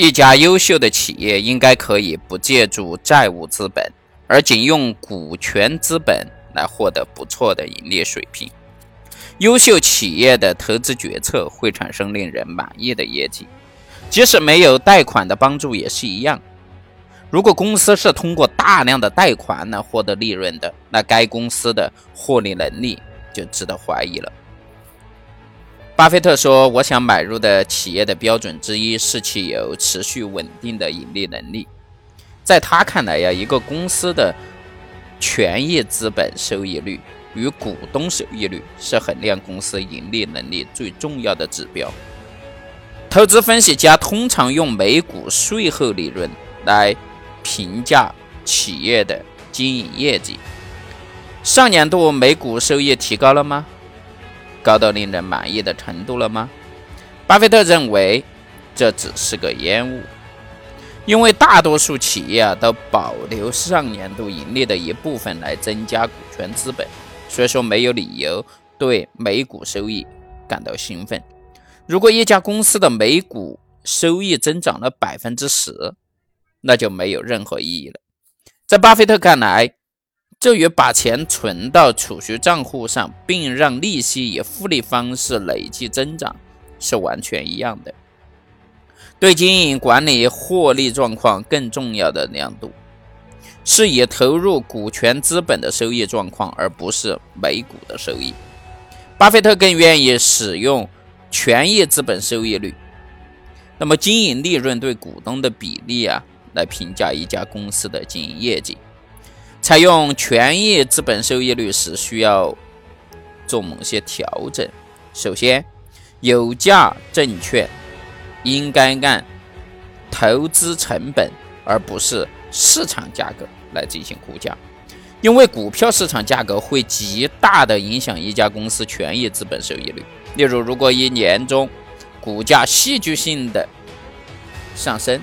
一家优秀的企业应该可以不借助债务资本，而仅用股权资本来获得不错的盈利水平。优秀企业的投资决策会产生令人满意的业绩，即使没有贷款的帮助也是一样。如果公司是通过大量的贷款来获得利润的，那该公司的获利能力就值得怀疑了。巴菲特说：“我想买入的企业的标准之一是其有持续稳定的盈利能力。”在他看来呀，一个公司的权益资本收益率与股东收益率是衡量公司盈利能力最重要的指标。投资分析家通常用每股税后利润来。评价企业的经营业绩，上年度每股收益提高了吗？高到令人满意的程度了吗？巴菲特认为这只是个烟雾，因为大多数企业啊都保留上年度盈利的一部分来增加股权资本，所以说没有理由对每股收益感到兴奋。如果一家公司的每股收益增长了百分之十，那就没有任何意义了。在巴菲特看来，这与把钱存到储蓄账户上，并让利息以复利方式累计增长是完全一样的。对经营管理获利状况更重要的亮度，是以投入股权资本的收益状况，而不是每股的收益。巴菲特更愿意使用权益资本收益率，那么经营利润对股东的比例啊。来评价一家公司的经营业绩，采用权益资本收益率时需要做某些调整。首先，有价证券应该按投资成本而不是市场价格来进行估价，因为股票市场价格会极大的影响一家公司权益资本收益率。例如，如果一年中股价戏剧性的上升，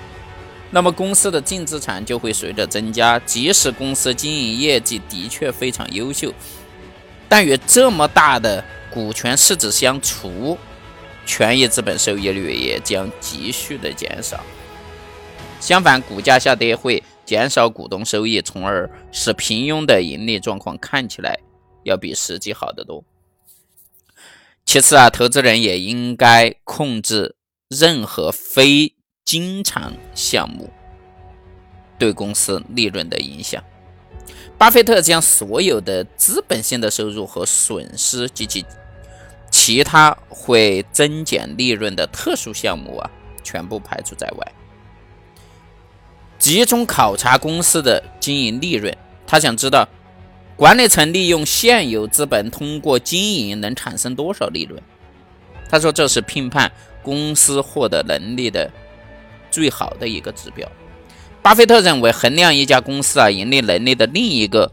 那么公司的净资产就会随着增加，即使公司经营业绩的确非常优秀，但与这么大的股权市值相除，权益资本收益率也将急剧的减少。相反，股价下跌会减少股东收益，从而使平庸的盈利状况看起来要比实际好得多。其次啊，投资人也应该控制任何非。经常项目对公司利润的影响。巴菲特将所有的资本性的收入和损失及其其他会增减利润的特殊项目啊，全部排除在外，集中考察公司的经营利润。他想知道管理层利用现有资本通过经营能产生多少利润。他说这是评判公司获得能力的。最好的一个指标，巴菲特认为衡量一家公司啊盈利能力的另一个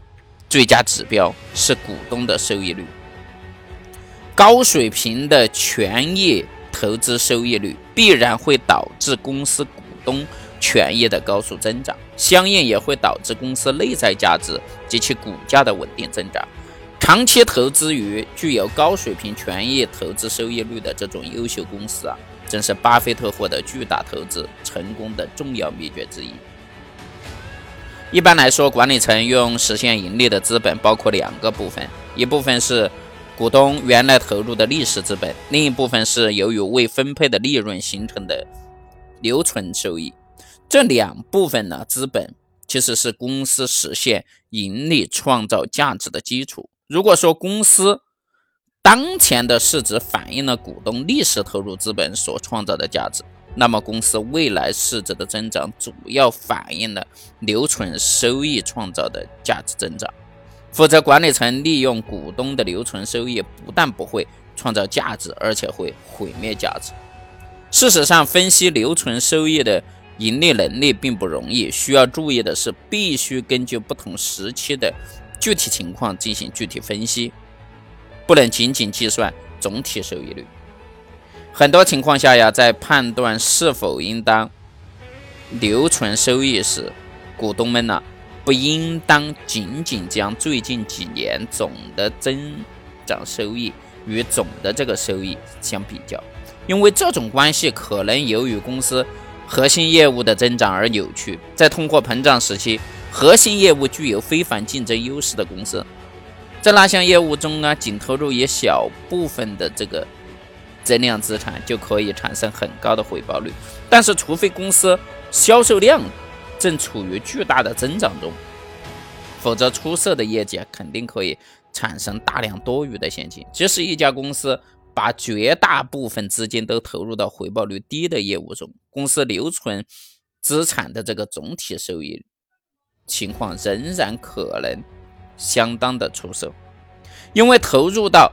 最佳指标是股东的收益率。高水平的权益投资收益率必然会导致公司股东权益的高速增长，相应也会导致公司内在价值及其股价的稳定增长。长期投资于具有高水平权益投资收益率的这种优秀公司啊。正是巴菲特获得巨大投资成功的重要秘诀之一。一般来说，管理层用实现盈利的资本包括两个部分：一部分是股东原来投入的历史资本，另一部分是由于未分配的利润形成的留存收益。这两部分呢，资本其实是公司实现盈利、创造价值的基础。如果说公司，当前的市值反映了股东历史投入资本所创造的价值，那么公司未来市值的增长主要反映了留存收益创造的价值增长。否则，管理层利用股东的留存收益，不但不会创造价值，而且会毁灭价值。事实上，分析留存收益的盈利能力并不容易。需要注意的是，必须根据不同时期的具体情况进行具体分析。不能仅仅计算总体收益率。很多情况下呀，在判断是否应当留存收益时，股东们呢不应当仅仅将最近几年总的增长收益与总的这个收益相比较，因为这种关系可能由于公司核心业务的增长而扭曲。在通货膨胀时期，核心业务具有非凡竞争优势的公司，在那项业务中呢，仅投入一小部分的这个增量资产，就可以产生很高的回报率。但是，除非公司销售量正处于巨大的增长中，否则出色的业绩肯定可以产生大量多余的现金。即使一家公司把绝大部分资金都投入到回报率低的业务中，公司留存资产的这个总体收益。情况仍然可能相当的出色，因为投入到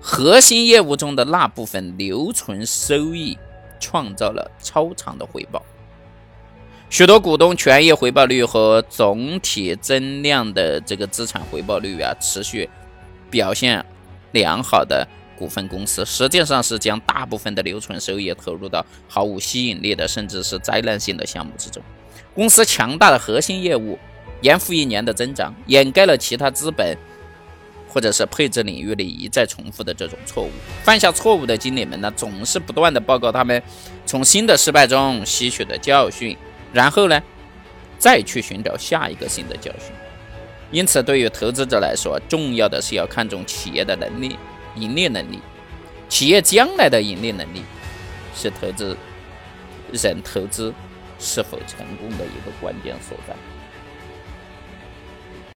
核心业务中的那部分留存收益创造了超长的回报。许多股东权益回报率和总体增量的这个资产回报率啊，持续表现良好的股份公司，实际上是将大部分的留存收益投入到毫无吸引力的，甚至是灾难性的项目之中。公司强大的核心业务，年复一年的增长，掩盖了其他资本或者是配置领域里一再重复的这种错误。犯下错误的经理们呢，总是不断的报告他们从新的失败中吸取的教训，然后呢，再去寻找下一个新的教训。因此，对于投资者来说，重要的是要看重企业的能力、盈利能力。企业将来的盈利能力，是投资人投资。是否成功的一个关键所在。